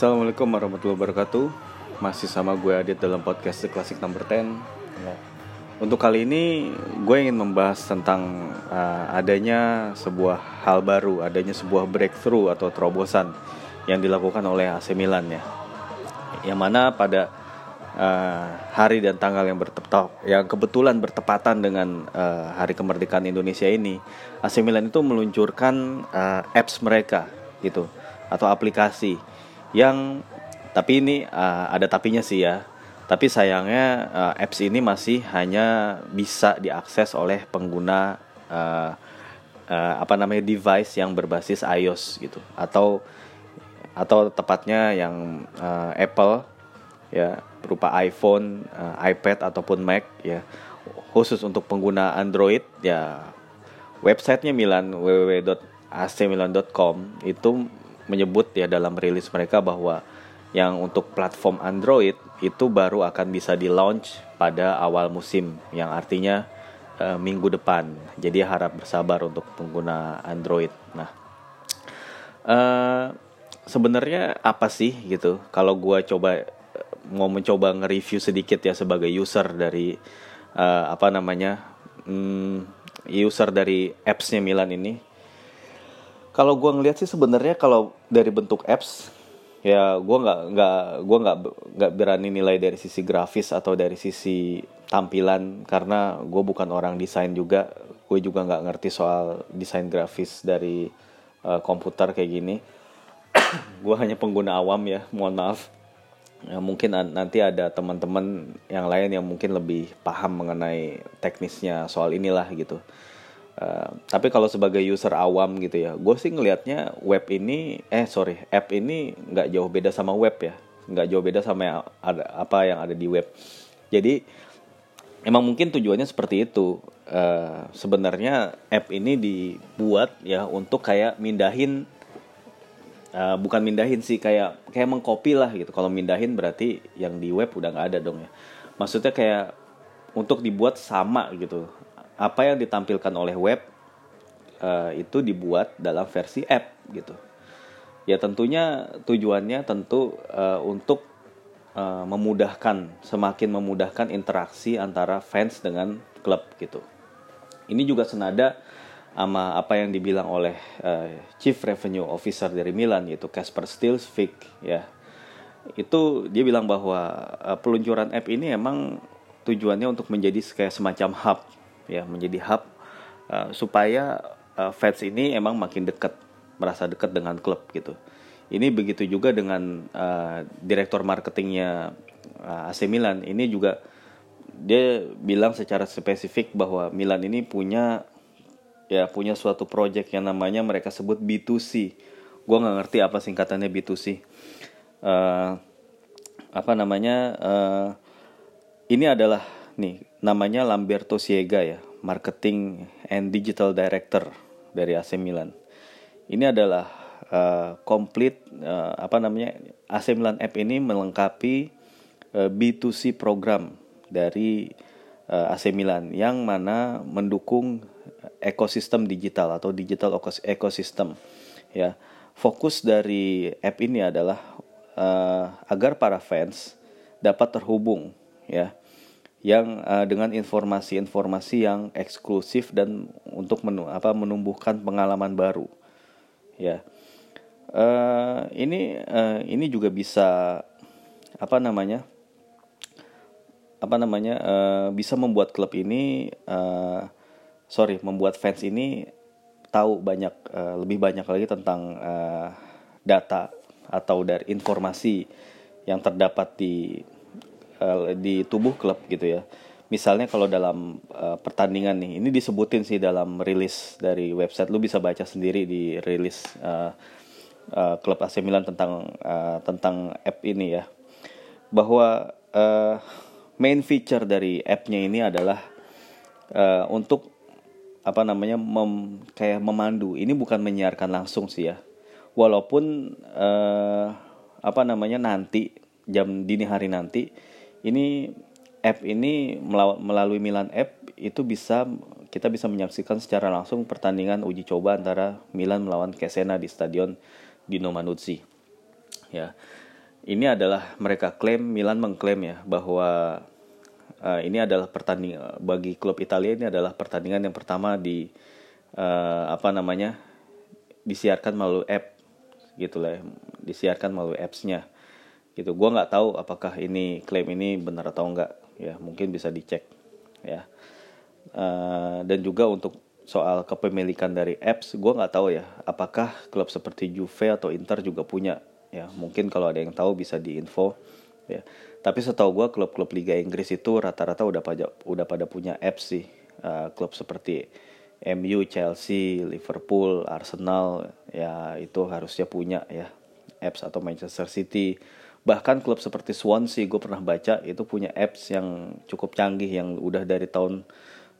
Assalamualaikum warahmatullahi wabarakatuh. Masih sama gue Adit dalam podcast The Classic Number 10 ya. Untuk kali ini gue ingin membahas tentang uh, adanya sebuah hal baru Adanya sebuah breakthrough atau terobosan Yang dilakukan oleh AC Milan ya. Yang mana pada uh, hari dan tanggal yang bertepatan yang kebetulan bertepatan dengan uh, hari kemerdekaan Indonesia ini AC Milan itu meluncurkan uh, apps mereka gitu atau aplikasi yang tapi ini uh, ada tapinya sih ya. Tapi sayangnya uh, apps ini masih hanya bisa diakses oleh pengguna uh, uh, apa namanya device yang berbasis iOS gitu atau atau tepatnya yang uh, Apple ya berupa iPhone, uh, iPad ataupun Mac ya. Khusus untuk pengguna Android ya websitenya Milan www.acmilan.com itu menyebut ya dalam rilis mereka bahwa yang untuk platform Android itu baru akan bisa di launch pada awal musim yang artinya e, minggu depan. Jadi harap bersabar untuk pengguna Android. Nah, e, sebenarnya apa sih gitu? Kalau gue coba mau mencoba nge-review sedikit ya sebagai user dari e, apa namanya hmm, user dari appsnya Milan ini kalau gue ngeliat sih sebenarnya kalau dari bentuk apps ya gue nggak nggak gue nggak nggak berani nilai dari sisi grafis atau dari sisi tampilan karena gue bukan orang desain juga. Gue juga nggak ngerti soal desain grafis dari uh, komputer kayak gini. Gue hanya pengguna awam ya mohon maaf. Ya, mungkin nanti ada teman-teman yang lain yang mungkin lebih paham mengenai teknisnya soal inilah gitu Tapi kalau sebagai user awam gitu ya, gue sih ngelihatnya web ini, eh sorry, app ini nggak jauh beda sama web ya, nggak jauh beda sama yang ada, apa yang ada di web. Jadi emang mungkin tujuannya seperti itu. Uh, sebenarnya app ini dibuat ya untuk kayak mindahin, uh, bukan mindahin sih kayak kayak mengcopy lah gitu. Kalau mindahin berarti yang di web udah nggak ada dong ya. Maksudnya kayak untuk dibuat sama gitu apa yang ditampilkan oleh web uh, itu dibuat dalam versi app gitu. Ya tentunya tujuannya tentu uh, untuk uh, memudahkan semakin memudahkan interaksi antara fans dengan klub gitu. Ini juga senada sama apa yang dibilang oleh uh, Chief Revenue Officer dari Milan yaitu Casper Stilsvik ya. Itu dia bilang bahwa uh, peluncuran app ini emang tujuannya untuk menjadi kayak semacam hub ya menjadi hub uh, supaya uh, fans ini emang makin dekat merasa dekat dengan klub gitu. Ini begitu juga dengan uh, direktur marketingnya uh, AC Milan. Ini juga dia bilang secara spesifik bahwa Milan ini punya ya punya suatu project yang namanya mereka sebut B2C. Gue nggak ngerti apa singkatannya B2C. Uh, apa namanya? Uh, ini adalah nih namanya Lamberto Siega ya, Marketing and Digital Director dari AC Milan. Ini adalah uh, komplit uh, apa namanya AC Milan App ini melengkapi uh, eh, B2C program dari uh, AC Milan yang mana mendukung ekosistem digital atau digital ekosistem ya. Fokus dari app ini adalah uh, agar para fans dapat terhubung ya yang uh, dengan informasi-informasi yang eksklusif dan untuk menu, apa menumbuhkan pengalaman baru. Ya. Uh, ini uh, ini juga bisa apa namanya apa namanya uh, bisa membuat klub ini uh, sorry membuat fans ini tahu banyak uh, lebih banyak lagi tentang uh, data atau dari informasi yang terdapat di uh, di tubuh klub gitu ya. Misalnya kalau dalam uh, pertandingan nih, ini disebutin sih dalam rilis dari website, lu bisa baca sendiri di rilis uh, uh, klub AC Milan tentang uh, tentang app ini ya, bahwa uh, main feature dari appnya ini adalah uh, untuk apa namanya mem, kayak memandu. Ini bukan menyiarkan langsung sih ya, walaupun uh, apa namanya nanti jam dini hari nanti ini app ini melalui Milan App itu bisa kita bisa menyaksikan secara langsung pertandingan uji coba antara Milan melawan Cesena di Stadion Dino Manuzzi. ya ini adalah mereka klaim Milan mengklaim ya bahwa uh, ini adalah pertandingan bagi klub Italia ini adalah pertandingan yang pertama di uh, apa namanya disiarkan melalui app gitu lah ya. disiarkan melalui appsnya gitu. Gue nggak tahu apakah ini klaim ini benar atau enggak ya mungkin bisa dicek ya. Uh, dan juga untuk soal kepemilikan dari apps gue nggak tahu ya apakah klub seperti Juve atau Inter juga punya. Ya mungkin kalau ada yang tahu bisa diinfo ya. Tapi setahu gue klub-klub Liga Inggris itu rata-rata udah pada udah pada punya apps sih. Uh, klub seperti MU, Chelsea, Liverpool, Arsenal ya itu harusnya punya ya apps atau Manchester City bahkan klub seperti Swansea gue pernah baca itu punya apps yang cukup canggih yang udah dari tahun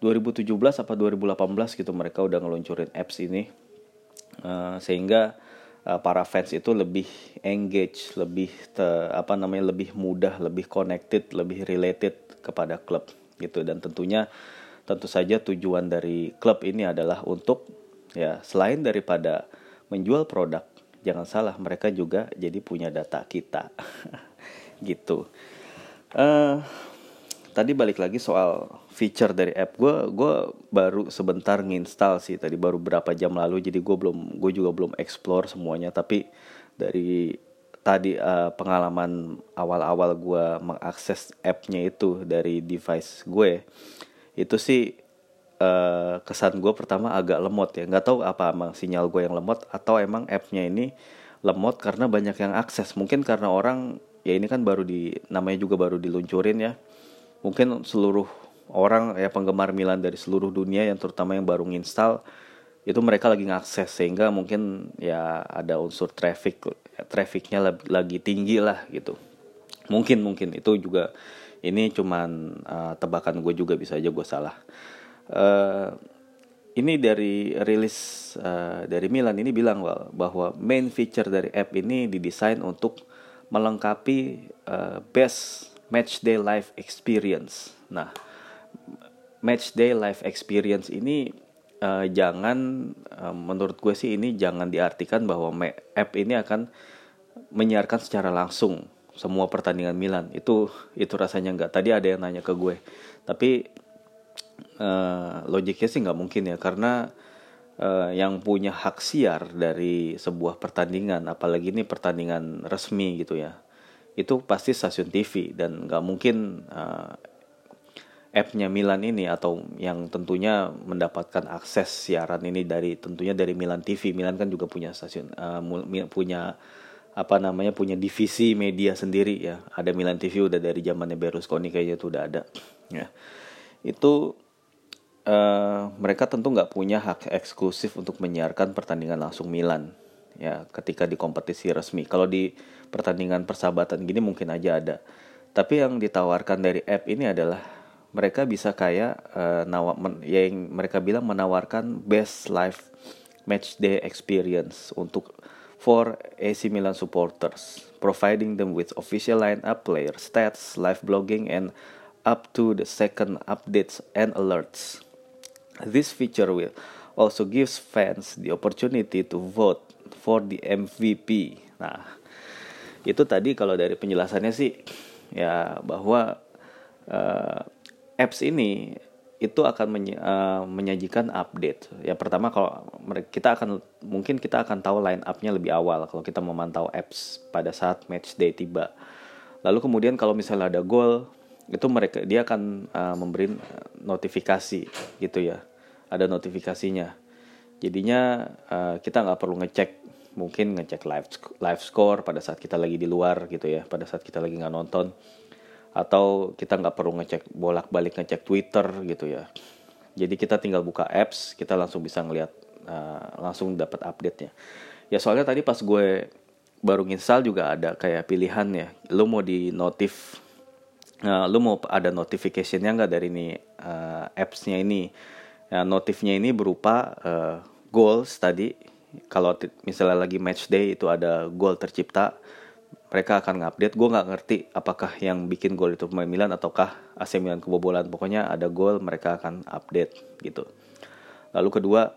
2017 apa 2018 gitu mereka udah ngeluncurin apps ini. Uh, sehingga uh, para fans itu lebih engage lebih te, apa namanya lebih mudah lebih connected lebih related kepada klub gitu. Dan tentunya tentu saja tujuan dari klub ini adalah untuk ya selain daripada menjual produk jangan salah mereka juga jadi punya data kita. Gitu. Uh, tadi balik lagi soal feature dari app. Gue gue baru sebentar nginstal sih tadi baru berapa jam lalu jadi gue belum gue juga belum explore semuanya. Tapi dari tadi uh, pengalaman awal-awal gue mengakses appnya itu dari device gue itu sih uh, kesan gue pertama agak lemot ya. Nggak tahu apa emang sinyal gue yang lemot atau emang appnya ini lemot karena banyak yang akses. Mungkin karena orang ya ini kan baru di namanya juga baru diluncurin ya. Mungkin seluruh orang ya penggemar Milan dari seluruh dunia yang terutama yang baru nginstal itu mereka lagi ngakses. Sehingga mungkin ya ada unsur traffic trafficnya lagi tinggi lah gitu. Mungkin mungkin. Itu juga ini cuman uh, tebakan gue juga bisa aja gue salah uh, ini dari rilis uh, dari Milan ini bilang bahwa main feature dari app ini didesain untuk melengkapi uh, best match day live experience. Nah, match day live experience ini uh, jangan uh, menurut gue sih ini jangan diartikan bahwa app ini akan menyiarkan secara langsung semua pertandingan Milan. Itu itu rasanya nggak. Tadi ada yang nanya ke gue. Tapi uh, logiknya sih nggak mungkin ya karena uh, yang punya hak siar dari sebuah pertandingan apalagi ini pertandingan resmi gitu ya itu pasti stasiun TV dan nggak mungkin uh, app-nya Milan ini atau yang tentunya mendapatkan akses siaran ini dari tentunya dari Milan TV Milan kan juga punya stasiun uh, punya apa namanya punya divisi media sendiri ya. Ada Milan TV udah dari zamannya Berlusconi kayaknya itu udah ada ya. Itu uh, mereka tentu nggak punya hak eksklusif untuk menyiarkan pertandingan langsung Milan ya ketika di kompetisi resmi. Kalau di pertandingan persahabatan gini mungkin aja ada. Tapi yang ditawarkan dari app ini adalah mereka bisa kayak uh, nawa, men, ya yang mereka bilang menawarkan best live match day experience untuk for AC Milan supporters, providing them with official lineup, player stats, live blogging, and up to the second updates and alerts. This feature will also gives fans the opportunity to vote for the MVP. Nah, itu tadi kalau dari penjelasannya sih ya bahwa uh, apps ini itu akan menye uh, menyajikan update. Ya pertama kalau kita akan mungkin kita akan tahu line up-nya lebih awal kalau kita memantau apps pada saat match day tiba. Lalu kemudian kalau misalnya ada goal itu mereka dia akan uh, memberi notifikasi gitu ya ada notifikasinya. Jadinya uh, kita nggak perlu ngecek mungkin ngecek live live score pada saat kita lagi di luar gitu ya pada saat kita lagi nggak nonton. Atau kita nggak perlu ngecek bolak balik ngecek Twitter gitu ya. Jadi kita tinggal buka apps kita langsung bisa ngelihat uh, langsung dapat update nya ya soalnya tadi pas gue baru install juga ada kayak pilihan ya. Lu mau di notif uh, lu mau ada notificationnya nggak dari ini uh, appsnya ini Ya, notifnya ini berupa uh, goals tadi. Kalau misalnya lagi match day itu ada goal tercipta, mereka akan ngupdate. Gue nggak ngerti apakah yang bikin gol itu pemain Milan ataukah AC Milan kebobolan. Pokoknya ada gol mereka akan update gitu. Lalu kedua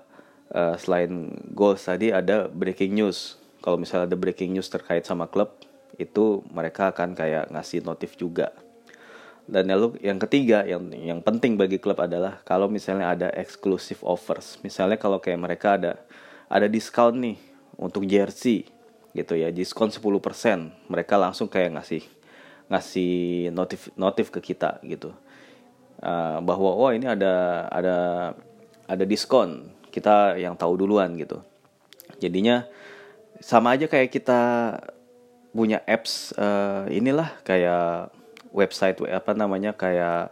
uh, selain goals tadi ada breaking news kalau misalnya ada breaking news terkait sama klub itu mereka akan kayak ngasih notif juga dan lalu yang ketiga yang yang penting bagi klub adalah kalau misalnya ada exclusive offers. Misalnya kalau kayak mereka ada ada diskon nih untuk jersey gitu ya diskon 10% mereka langsung kayak ngasih ngasih notif notif ke kita gitu. Uh, bahwa oh ini ada ada ada diskon kita yang tahu duluan gitu. Jadinya sama aja kayak kita punya apps uh, inilah kayak website apa namanya kayak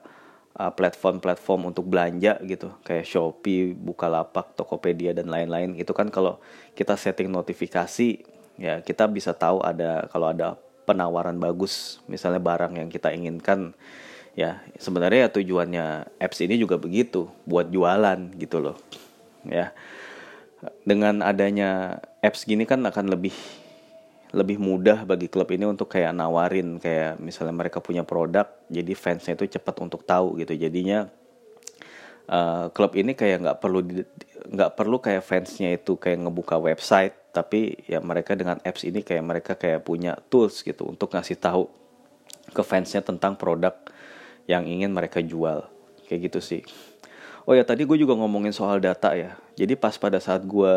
uh, platform-platform untuk belanja gitu. Kayak Shopee, Bukalapak, Tokopedia dan lain-lain. Itu kan kalau kita setting notifikasi ya kita bisa tahu ada kalau ada penawaran bagus misalnya barang yang kita inginkan ya sebenarnya ya tujuannya apps ini juga begitu buat jualan gitu loh ya. Dengan adanya apps gini kan akan lebih lebih mudah bagi klub ini untuk kayak nawarin kayak misalnya mereka punya produk jadi fansnya itu cepat untuk tahu gitu. Jadinya uh, klub ini kayak nggak perlu nggak perlu kayak fansnya itu kayak ngebuka website tapi ya mereka dengan apps ini kayak mereka kayak punya tools gitu untuk ngasih tahu ke fansnya tentang produk yang ingin mereka jual. Kayak gitu sih. Oh ya tadi gue juga ngomongin soal data ya. Jadi pas pada saat gue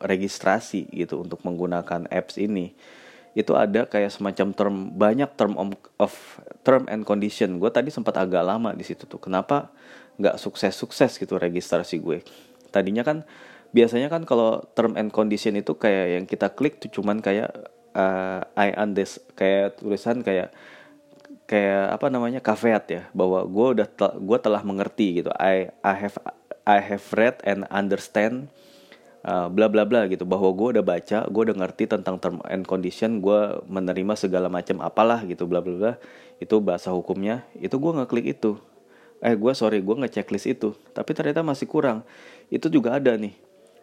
registrasi gitu untuk menggunakan apps ini itu ada kayak semacam term banyak term of term and condition. Gue tadi sempat agak lama di situ tuh. Kenapa nggak sukses sukses gitu registrasi gue? Tadinya kan biasanya kan kalau term and condition itu kayak yang kita klik tuh cuman kayak uh, I understand kayak tulisan kayak kayak apa namanya caveat ya bahwa gue udah gue telah mengerti gitu. I I have I have read and understand uh, bla bla bla gitu. Bahwa gue udah baca gue udah ngerti tentang term and condition gue menerima segala macam apalah gitu bla bla bla. Itu bahasa hukumnya. Itu gue ngeklik itu. Eh gue sorry gue ngechecklist itu. Tapi ternyata masih kurang. Itu juga ada nih.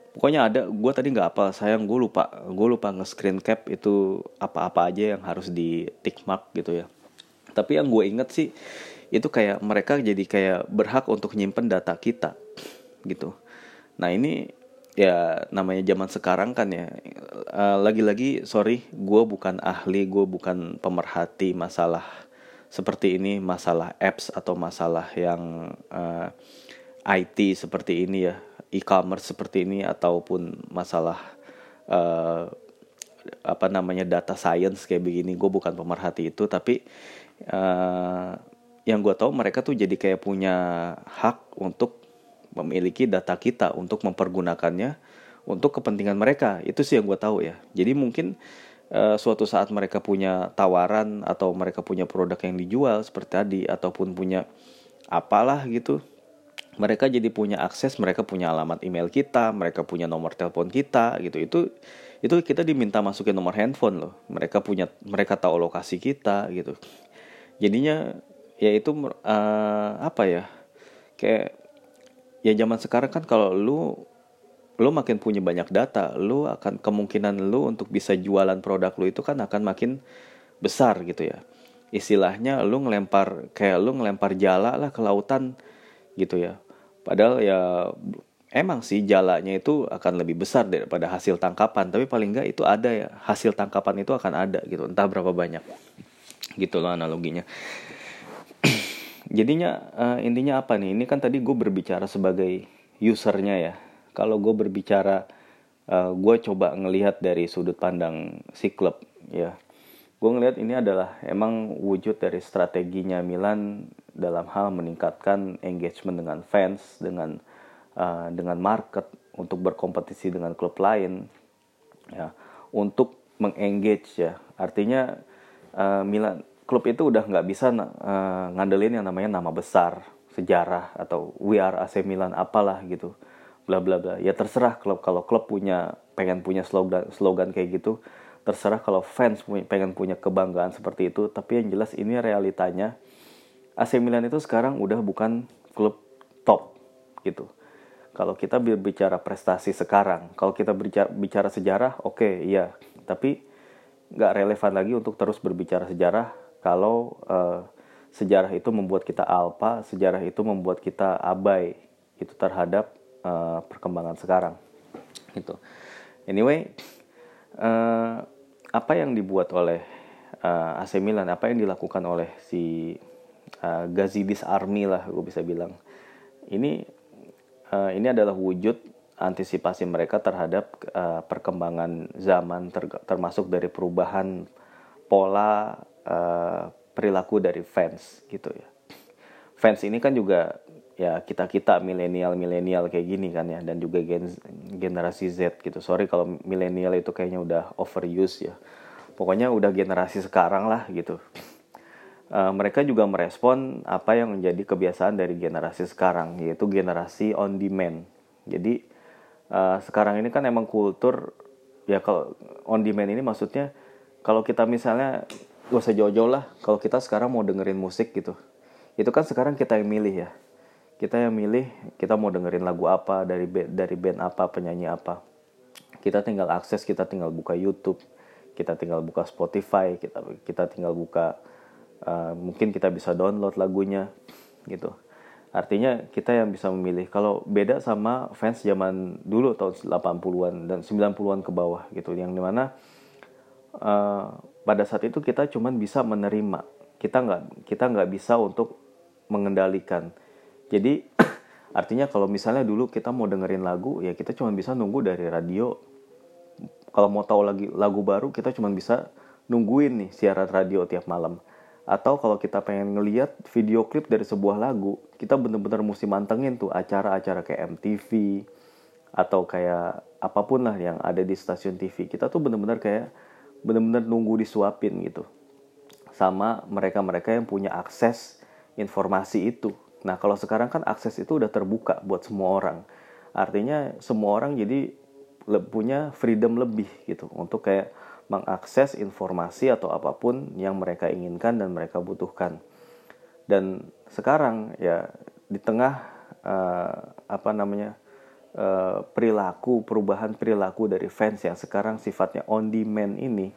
Pokoknya ada gue tadi nggak apa sayang gue lupa. Gue lupa nge-screen cap itu apa-apa aja yang harus di tick mark gitu ya. Tapi yang gue inget sih itu kayak mereka jadi kayak berhak untuk nyimpen data kita gitu. Nah ini ya namanya zaman sekarang kan ya. Lagi lagi-lagi sorry gue bukan ahli gue bukan pemerhati masalah seperti ini masalah apps atau masalah yang uh, IT seperti ini ya e-commerce seperti ini ataupun masalah uh, apa namanya data science kayak begini. Gue bukan pemerhati itu tapi uh, yang gue tahu mereka tuh jadi kayak punya hak untuk memiliki data kita untuk mempergunakannya untuk kepentingan mereka. Itu sih yang gue tahu ya. Jadi mungkin uh, suatu saat mereka punya tawaran atau mereka punya produk yang dijual seperti tadi ataupun punya apalah gitu mereka jadi punya akses mereka punya alamat email kita mereka punya nomor telepon kita gitu. Itu itu kita diminta masukin nomor handphone loh. Mereka punya mereka tahu lokasi kita gitu. Jadinya ya itu uh, apa ya kayak ya zaman sekarang kan kalau lu lu makin punya banyak data, lu akan kemungkinan lu untuk bisa jualan produk lu itu kan akan makin besar gitu ya. Istilahnya lu ngelempar kayak lu ngelempar jala lah ke lautan gitu ya. Padahal ya emang sih jalanya itu akan lebih besar daripada hasil tangkapan, tapi paling enggak itu ada ya. Hasil tangkapan itu akan ada gitu, entah berapa banyak. Gitu loh analoginya jadinya uh, intinya apa nih? Ini kan tadi gue berbicara sebagai usernya ya. Kalau gue berbicara uh, gue coba ngelihat dari sudut pandang si klub ya. Gue ngelihat ini adalah emang wujud dari strateginya Milan dalam hal meningkatkan engagement dengan fans dengan uh, dengan market untuk berkompetisi dengan klub lain ya. Untuk mengengage ya. Artinya uh, Milan klub itu udah nggak bisa uh, ngandelin yang namanya nama besar sejarah atau we are AC Milan apalah gitu. Bla bla bla. Ya terserah klub kalau klub punya pengen punya slogan slogan kayak gitu. Terserah kalau fans pengen punya kebanggaan seperti itu. Tapi yang jelas ini realitanya AC Milan itu sekarang udah bukan klub top gitu. Kalau kita berbicara prestasi sekarang kalau kita bicara, bicara sejarah oke okay, iya. Tapi nggak relevan lagi untuk terus berbicara sejarah kalau uh, sejarah itu membuat kita alpa, sejarah itu membuat kita abai itu terhadap uh, perkembangan sekarang. Gitu. Anyway, uh, apa yang dibuat oleh uh, AC Milan apa yang dilakukan oleh si uh, Gazidis Army lah gue bisa bilang ini uh, ini adalah wujud antisipasi mereka terhadap uh, perkembangan zaman ter termasuk dari perubahan pola uh, perilaku dari fans gitu ya. Fans ini kan juga ya kita kita milenial milenial kayak gini kan ya dan juga gen generasi Z gitu. Sorry kalau milenial itu kayaknya udah overuse ya. Pokoknya udah generasi sekarang lah gitu. Uh, mereka juga merespon apa yang menjadi kebiasaan dari generasi sekarang yaitu generasi on demand. Jadi uh, sekarang ini kan emang kultur ya kalau on demand ini maksudnya kalau kita misalnya gak usah jauh-jauh lah. Kalau kita sekarang mau dengerin musik gitu. Itu kan sekarang kita yang milih ya. Kita yang milih kita mau dengerin lagu apa dari band, dari band apa penyanyi apa. Kita tinggal akses kita tinggal buka YouTube kita tinggal buka Spotify kita kita tinggal buka uh, mungkin kita bisa download lagunya gitu. Artinya kita yang bisa memilih. Kalau beda sama fans zaman dulu tahun 80-an dan 90-an ke bawah gitu. Yang di mana uh, pada saat itu kita cuman bisa menerima kita nggak kita nggak bisa untuk mengendalikan jadi artinya kalau misalnya dulu kita mau dengerin lagu ya kita cuma bisa nunggu dari radio. Kalau mau tahu lagi lagu baru kita cuma bisa nungguin nih siaran radio tiap malam. Atau kalau kita pengen ngeliat video klip dari sebuah lagu, kita bener-bener mesti mantengin tuh acara-acara kayak MTV atau kayak apa pun lah yang ada di stasiun TV. Kita tuh bener-bener kayak bener-bener nunggu disuapin gitu. Sama mereka-mereka yang punya akses informasi itu Nah, kalau sekarang kan akses itu udah terbuka buat semua orang. Artinya semua orang jadi punya freedom lebih gitu untuk kayak mengakses informasi atau apa pun yang mereka inginkan dan mereka butuhkan. Dan sekarang ya di tengah uh, apa namanya uh, perilaku perubahan perilaku dari fans yang sekarang sifatnya on demand ini,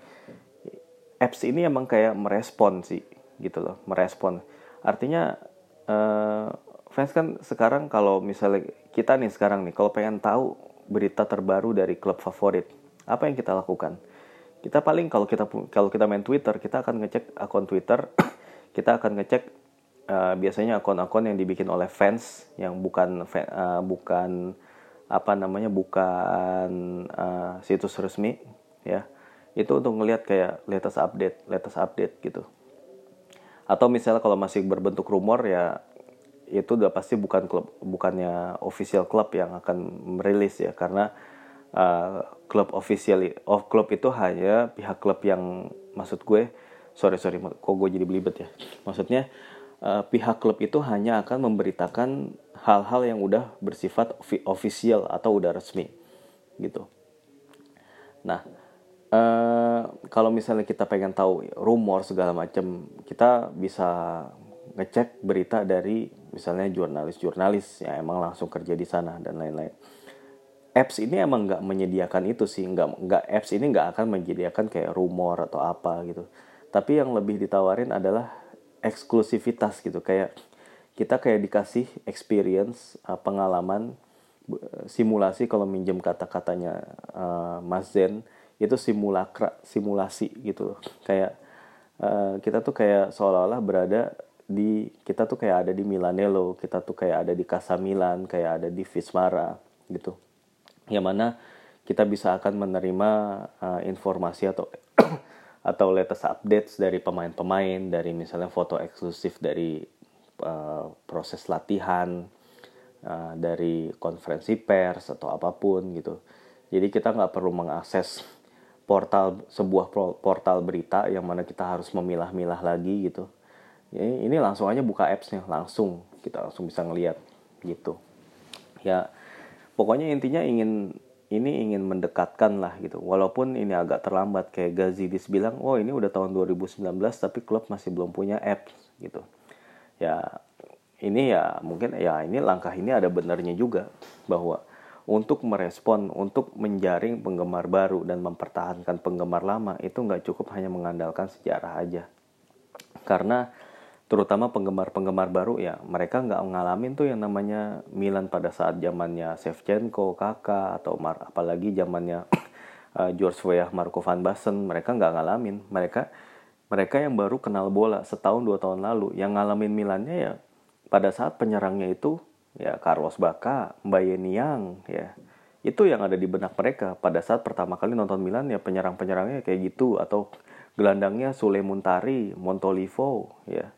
apps ini emang kayak merespon sih gitu loh, merespon. Artinya uh, fans kan sekarang kalau misalnya kita nih sekarang nih kalau pengen tahu berita terbaru dari klub favorit apa yang kita lakukan kita paling kalau kita kalau kita main Twitter kita akan ngecek akun Twitter kita akan ngecek uh, biasanya akun-akun yang dibikin oleh fans yang bukan uh, bukan apa namanya bukan uh, situs resmi ya. Itu untuk ngelihat kayak latest update latest update gitu. Atau misalnya kalau masih berbentuk rumor ya itu udah pasti bukan klub bukannya official klub yang akan merilis ya. Karena uh, klub official of klub itu hanya pihak klub yang maksud gue sorry sorry kok gue jadi belibet ya. Maksudnya uh, pihak klub itu hanya akan memberitakan hal-hal yang udah bersifat official atau udah resmi gitu nah Uh, kalau misalnya kita pengen tahu rumor segala macam, kita bisa ngecek berita dari misalnya jurnalis-jurnalis yang emang langsung kerja di sana dan lain-lain. Apps ini emang nggak menyediakan itu sih, nggak nggak apps ini nggak akan menyediakan kayak rumor atau apa gitu. Tapi yang lebih ditawarin adalah eksklusivitas gitu, kayak kita kayak dikasih experience uh, pengalaman simulasi kalau minjem kata-katanya uh, Mas Zen itu simulakra simulasi gitu kayak uh, kita tuh kayak seolah-olah berada di kita tuh kayak ada di Milanello kita tuh kayak ada di Casa Milan kayak ada di Vismara gitu. Yang mana kita bisa akan menerima uh, informasi atau atau latest updates dari pemain-pemain dari misalnya foto eksklusif dari uh, proses latihan uh, dari konferensi pers atau apa pun gitu. Jadi kita nggak perlu mengakses portal sebuah portal berita yang mana kita harus memilah-milah lagi gitu. Ini, langsung aja buka appsnya langsung kita langsung bisa ngeliat gitu. Ya pokoknya intinya ingin ini ingin mendekatkan lah gitu walaupun ini agak terlambat kayak Gazidis bilang oh ini udah tahun 2019 tapi klub masih belum punya apps gitu ya ini ya mungkin ya ini langkah ini ada benarnya juga bahwa untuk merespon, untuk menjaring penggemar baru dan mempertahankan penggemar lama itu nggak cukup hanya mengandalkan sejarah aja. Karena terutama penggemar-penggemar baru ya mereka nggak ngalamin tuh yang namanya Milan pada saat zamannya Shevchenko, Kakak atau Mar apalagi zamannya uh, George Weah, Marco van Basten, mereka nggak ngalamin. Mereka mereka yang baru kenal bola setahun dua tahun lalu, yang ngalamin Milannya ya pada saat penyerangnya itu ya Carlos Bacca, Mbaye Niang, ya itu yang ada di benak mereka pada saat pertama kali nonton Milan ya penyerang-penyerangnya kayak gitu atau gelandangnya Sule Muntari, Montolivo, ya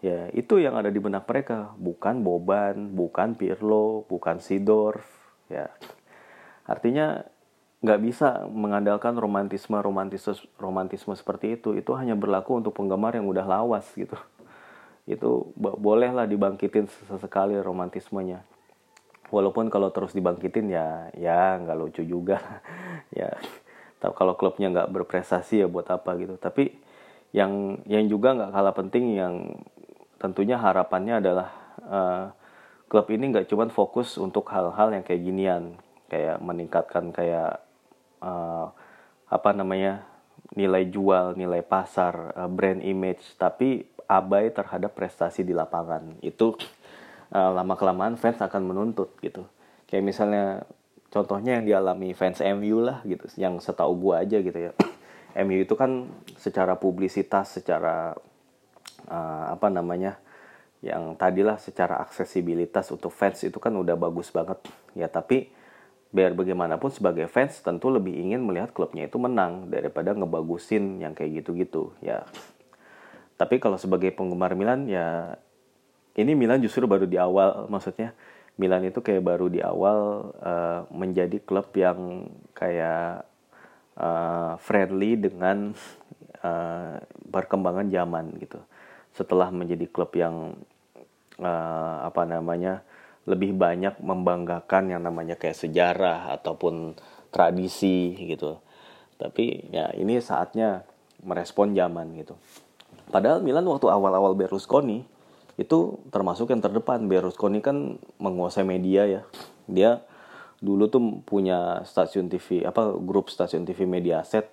ya itu yang ada di benak mereka. Bukan Boban bukan Pirlo bukan Sidorf ya. Artinya nggak bisa mengandalkan romantisme romantisme romantisme seperti itu. Itu hanya berlaku untuk penggemar yang udah lawas gitu. Itu bolehlah dibangkitin sesekali romantismenya. Walaupun kalau terus dibangkitin ya ya nggak lucu juga. Ya tapi kalau klubnya nggak berprestasi ya buat apa gitu. Tapi yang yang juga nggak kalah penting yang tentunya harapannya adalah uh, klub ini nggak cuma fokus untuk hal-hal yang kayak ginian kayak meningkatkan kayak uh, apa namanya nilai jual nilai pasar uh, brand image tapi abai terhadap prestasi di lapangan. Itu uh, lama kelamaan fans akan menuntut gitu. Kayak misalnya contohnya yang dialami fans MU lah gitu yang setahu gua aja gitu ya. MU itu kan secara publisitas secara uh, apa namanya yang tadilah secara aksesibilitas untuk fans itu kan udah bagus banget. Ya tapi biar bagaimanapun sebagai fans tentu lebih ingin melihat klubnya itu menang daripada ngebagusin yang kayak gitu-gitu ya. Tapi kalau sebagai penggemar Milan ya ini Milan justru baru di awal maksudnya Milan itu kayak baru di awal uh, menjadi klub yang kayak uh, friendly dengan uh, perkembangan zaman gitu setelah menjadi klub yang uh, apa namanya lebih banyak membanggakan yang namanya kayak sejarah ataupun tradisi gitu. Tapi ya ini saatnya merespon zaman gitu. Padahal Milan waktu awal-awal Berlusconi itu termasuk yang terdepan. Berlusconi kan menguasai media ya. Dia dulu tuh punya stasiun TV apa grup stasiun TV Mediaset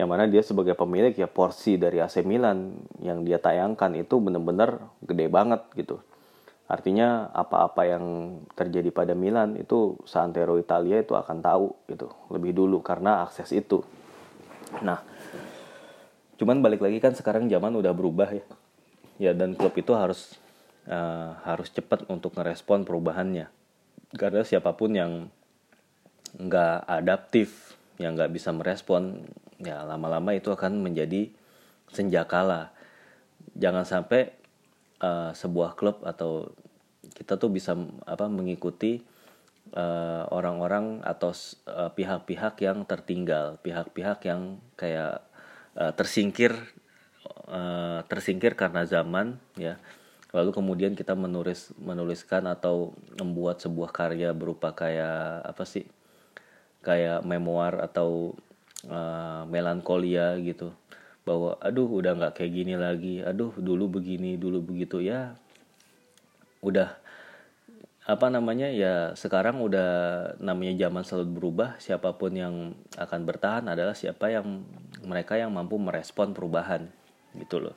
yang mana dia sebagai pemilik ya porsi dari AC Milan yang dia tayangkan itu bener-bener gede banget gitu. Artinya apa-apa yang terjadi pada Milan itu Santero Italia itu akan tahu gitu lebih dulu karena akses itu. Nah, cuman balik lagi kan sekarang zaman udah berubah ya. Ya dan klub itu harus uh, harus cepat untuk merespon perubahannya. Karena siapa pun yang nggak adaptif, yang nggak bisa merespon ya lama-lama itu akan menjadi senjakala jangan sampai uh, sebuah klub atau kita tuh bisa apa mengikuti eh, orang-orang atau pihak pihak-pihak yang tertinggal pihak-pihak yang kayak uh, tersingkir uh, tersingkir karena zaman ya. Lalu kemudian kita menulis menuliskan atau membuat sebuah karya berupa kayak apa sih kayak memoir atau uh, melankolia gitu. Bahwa aduh udah nggak kayak gini lagi. Aduh dulu begini dulu begitu. Ya udah. Apa namanya? Ya sekarang udah namanya zaman selalu berubah. Siapa pun yang akan bertahan adalah siapa yang mereka yang mampu merespon perubahan. Gitu loh.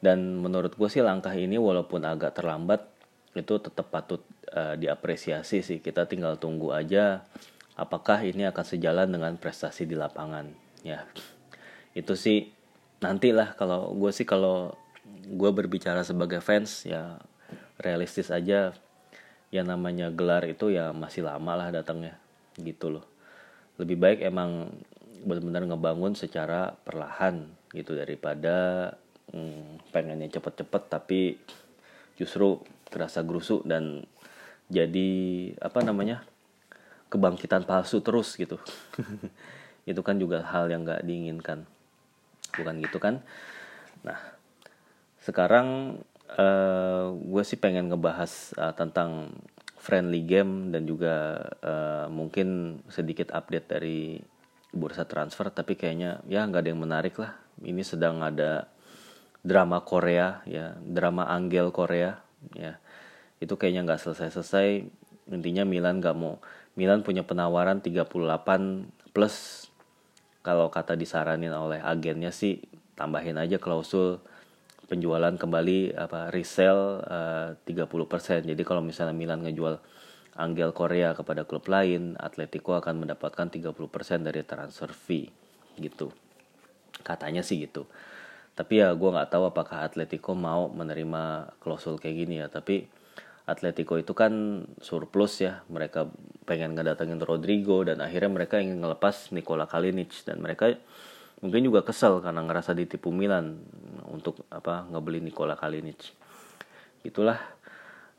Dan menurut gue sih langkah ini walaupun agak terlambat itu tetap patut uh, diapresiasi sih. Kita tinggal tunggu aja apakah ini akan sejalan dengan prestasi di lapangan? Ya itu sih nantilah kalau gue sih kalau gue berbicara sebagai fans ya realistis aja. Yang namanya gelar itu ya masih lama lah datangnya gitu loh. Lebih baik emang benar-benar ngebangun secara perlahan gitu daripada hmm, pengennya cepet-cepet tapi justru terasa gerusuk dan jadi apa namanya kebangkitan palsu terus gitu. Itu kan juga hal yang gak diinginkan. Bukan gitu kan? Nah sekarang uh, gue sih pengen ngebahas uh, tentang friendly game dan juga uh, mungkin sedikit update dari bursa transfer tapi kayaknya ya nggak ada yang menarik lah. Ini sedang ada drama Korea ya drama Angel Korea ya. Itu kayaknya nggak selesai-selesai. Intinya Milan nggak mau Milan punya penawaran 38 plus kalau kata disaranin oleh agennya sih tambahin aja klausul penjualan kembali apa resell uh, 30%. Jadi kalau misalnya Milan ngejual Angel Korea kepada klub lain, Atletico akan mendapatkan 30% dari transfer fee gitu. Katanya sih gitu. Tapi ya gue nggak tahu apakah Atletico mau menerima klausul kayak gini ya. Tapi Atletico itu kan surplus ya. Mereka pengen ngedatengin Rodrigo dan akhirnya mereka ingin ngelepas Nikola Kalinic dan mereka mungkin juga kesel karena ngerasa ditipu Milan untuk apa ngebeli Nikola Kalinic. Itulah.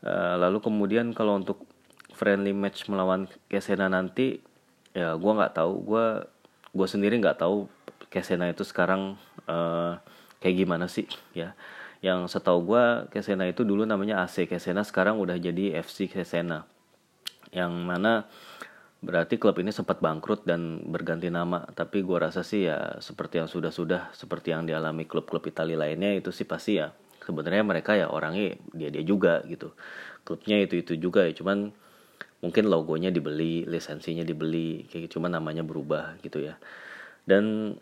Uh, lalu kemudian kalau untuk friendly match melawan Kesena nanti ya gue nggak tahu gue gue sendiri nggak tahu Kesena itu sekarang uh, kayak gimana sih ya yang setahu gue Kesena itu dulu namanya AC Kesena sekarang udah jadi FC Kesena. Yang mana berarti klub ini sempat bangkrut dan berganti nama. Tapi gue rasa sih ya seperti yang sudah-sudah seperti yang dialami klub-klub Italia lainnya itu sih pasti ya sebenarnya mereka ya orangnya dia dia juga gitu. Klubnya itu itu juga ya cuman mungkin logonya dibeli lisensinya dibeli kayak gitu. cuman namanya berubah gitu ya. Dan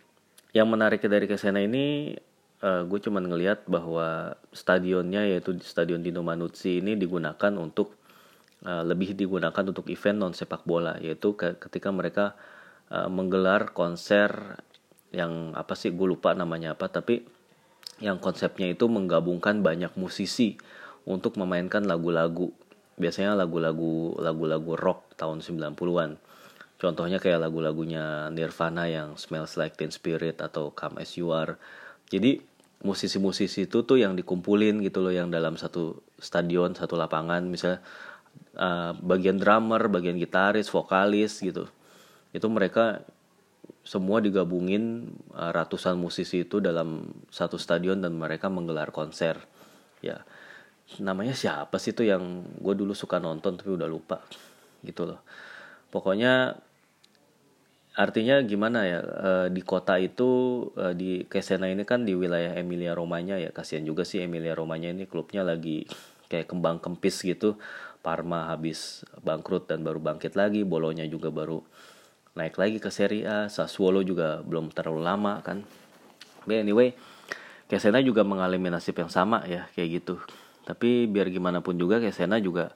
yang menarik dari ke sana ini uh, gue cuman ngelihat bahwa stadionnya yaitu stadion Dino Manuzzi ini digunakan untuk uh, lebih digunakan untuk event non sepak bola yaitu ke ketika mereka uh, menggelar konser yang apa sih gue lupa namanya apa tapi yang konsepnya itu menggabungkan banyak musisi untuk memainkan lagu-lagu biasanya lagu-lagu lagu-lagu rock tahun 90-an contohnya kayak lagu-lagunya Nirvana yang Smells Like Teen Spirit atau Come As You Are. Jadi musisi-musisi itu tuh yang dikumpulin gitu loh yang dalam satu stadion satu lapangan. Misalnya uh, bagian drummer bagian gitaris vokalis gitu. Itu mereka semua digabungin uh, ratusan musisi itu dalam satu stadion dan mereka menggelar konser. Ya namanya siapa sih tuh yang gue dulu suka nonton tapi udah lupa gitu loh. Pokoknya artinya gimana ya e, di kota itu e, di Kesena ini kan di wilayah Emilia Romanya ya. Kasihan juga sih Emilia Romanya ini klubnya lagi kayak kembang kempis gitu. Parma habis bangkrut dan baru bangkit lagi. Bolonya juga baru naik lagi ke Serie A. Sassuolo juga belum terlalu lama kan. But anyway Kesena juga mengalami nasib yang sama ya kayak gitu. Tapi biar gimana pun juga Kesena juga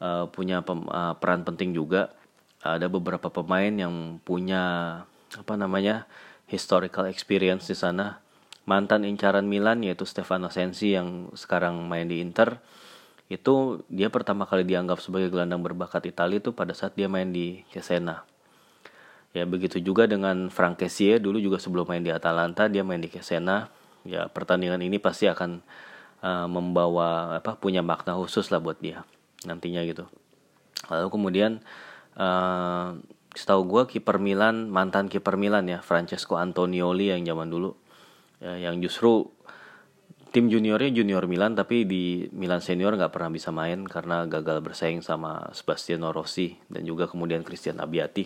uh, punya pem, uh, peran penting juga ada beberapa pemain yang punya apa namanya historical experience di sana. Mantan incaran Milan yaitu Stefano Sensi yang sekarang main di Inter itu dia pertama kali dianggap sebagai gelandang berbakat Italia itu pada saat dia main di Cesena. Ya begitu juga dengan Frank Kessie dulu juga sebelum main di Atalanta dia main di Cesena. Ya pertandingan ini pasti akan uh, membawa apa punya makna khusus lah buat dia nantinya gitu. Lalu kemudian uh, setahu gue kiper Milan mantan kiper Milan ya Francesco Antonioli yang zaman dulu. Ya, yang justru tim juniornya junior Milan tapi di Milan senior nggak pernah bisa main karena gagal bersaing sama Sebastiano Rossi dan juga kemudian Christian Abbiati.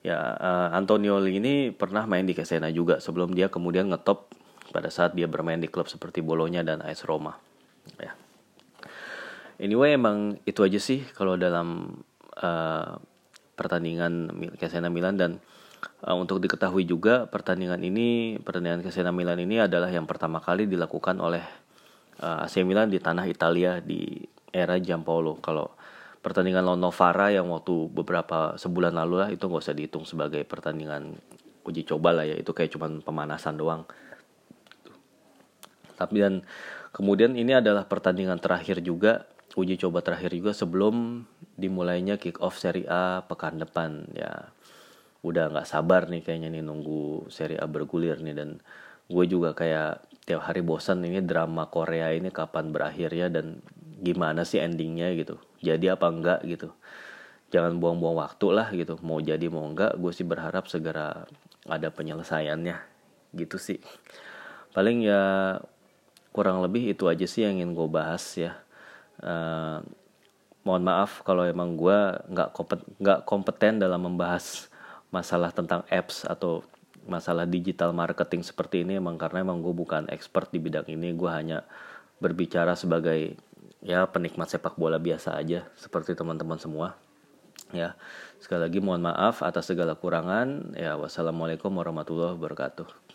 Ya uh, Antonioli ini pernah main di Cesena juga sebelum dia kemudian ngetop pada saat dia bermain di klub seperti Bolonya dan AS Roma. Ya. Anyway emang itu aja sih kalau dalam uh, pertandingan Kesena Milan dan uh, untuk diketahui juga pertandingan ini pertandingan Kesena Milan ini adalah yang pertama kali dilakukan oleh uh, eh, AC Milan di tanah Italia di era Giampaolo. Kalau pertandingan lawan Novara yang waktu beberapa sebulan lalu lah itu nggak usah dihitung sebagai pertandingan uji coba lah ya itu kayak cuman pemanasan doang. Tapi dan kemudian ini adalah pertandingan terakhir juga uji coba terakhir juga sebelum dimulainya kick off Serie A pekan depan ya. Udah nggak sabar nih kayaknya nih nunggu Serie A bergulir nih. Dan gue juga kayak tiap hari bosan ini drama Korea ini kapan berakhir ya dan gimana sih endingnya gitu. Jadi apa enggak gitu. Jangan buang-buang waktu lah gitu. Mau jadi mau enggak gue sih berharap segera ada penyelesaiannya. Gitu sih. Paling ya kurang lebih itu aja sih yang ingin gue bahas ya. Uh, mohon maaf kalau emang gue nggak kompeten, nggak kompeten dalam membahas masalah tentang apps atau masalah digital marketing seperti ini. Emang karena emang gue bukan expert di bidang ini gue hanya berbicara sebagai ya penikmat sepak bola biasa aja seperti teman-teman semua. Ya sekali lagi mohon maaf atas segala kurangan. Ya wassalamualaikum warahmatullahi wabarakatuh